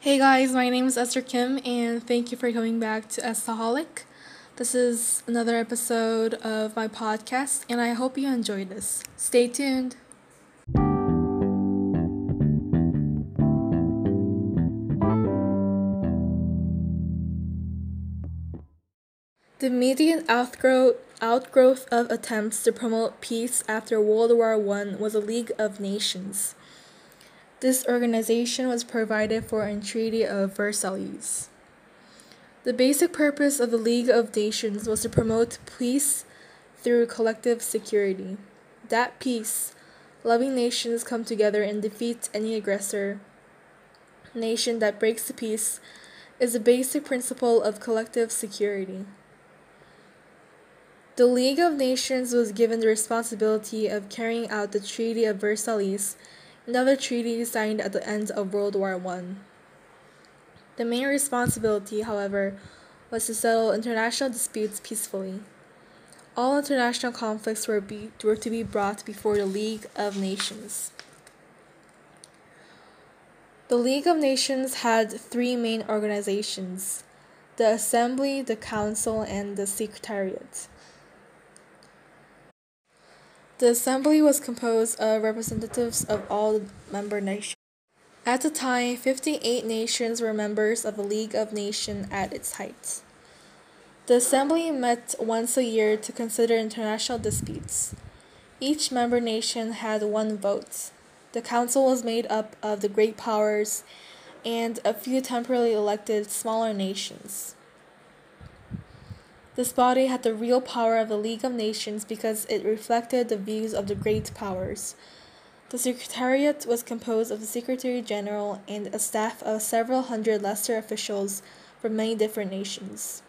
Hey guys, my name is Esther Kim, and thank you for coming back to Estaholic. This is another episode of my podcast, and I hope you enjoyed this. Stay tuned. The immediate outgrowth, outgrowth of attempts to promote peace after World War I was a League of Nations. This organization was provided for in Treaty of Versailles. The basic purpose of the League of Nations was to promote peace through collective security. That peace, loving nations come together and defeat any aggressor nation that breaks the peace is a basic principle of collective security. The League of Nations was given the responsibility of carrying out the Treaty of Versailles and treaty signed at the end of World War I. The main responsibility, however, was to settle international disputes peacefully. All international conflicts were, be, were to be brought before the League of Nations. The League of Nations had three main organizations the Assembly, the Council, and the Secretariat. The Assembly was composed of representatives of all member nations. At the time, 58 nations were members of the League of Nations at its height. The Assembly met once a year to consider international disputes. Each member nation had one vote. The Council was made up of the great powers and a few temporarily elected smaller nations. This body had the real power of the League of Nations because it reflected the views of the great powers. The Secretariat was composed of the Secretary General and a staff of several hundred lesser officials from many different nations.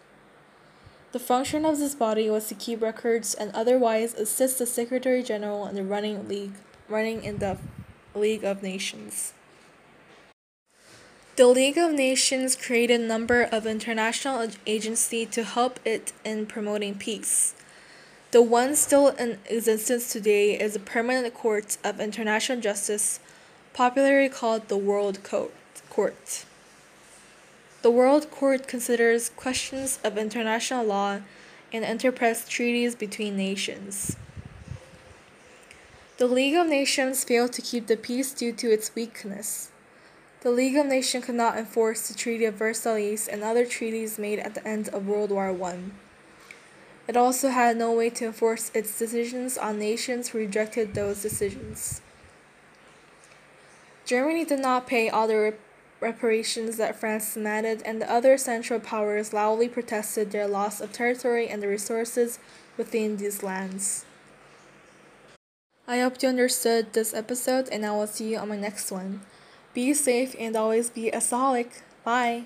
The function of this body was to keep records and otherwise assist the Secretary General in the running league running in the League of Nations. The League of Nations created a number of international agencies to help it in promoting peace. The one still in existence today is the Permanent Court of International Justice, popularly called the World Court. The World Court considers questions of international law and interprets treaties between nations. The League of Nations failed to keep the peace due to its weakness. The League of Nations could not enforce the Treaty of Versailles and other treaties made at the end of World War I. It also had no way to enforce its decisions on nations who rejected those decisions. Germany did not pay all the rep- reparations that France demanded, and the other Central Powers loudly protested their loss of territory and the resources within these lands. I hope you understood this episode, and I will see you on my next one. Be safe and always be a solid. Bye.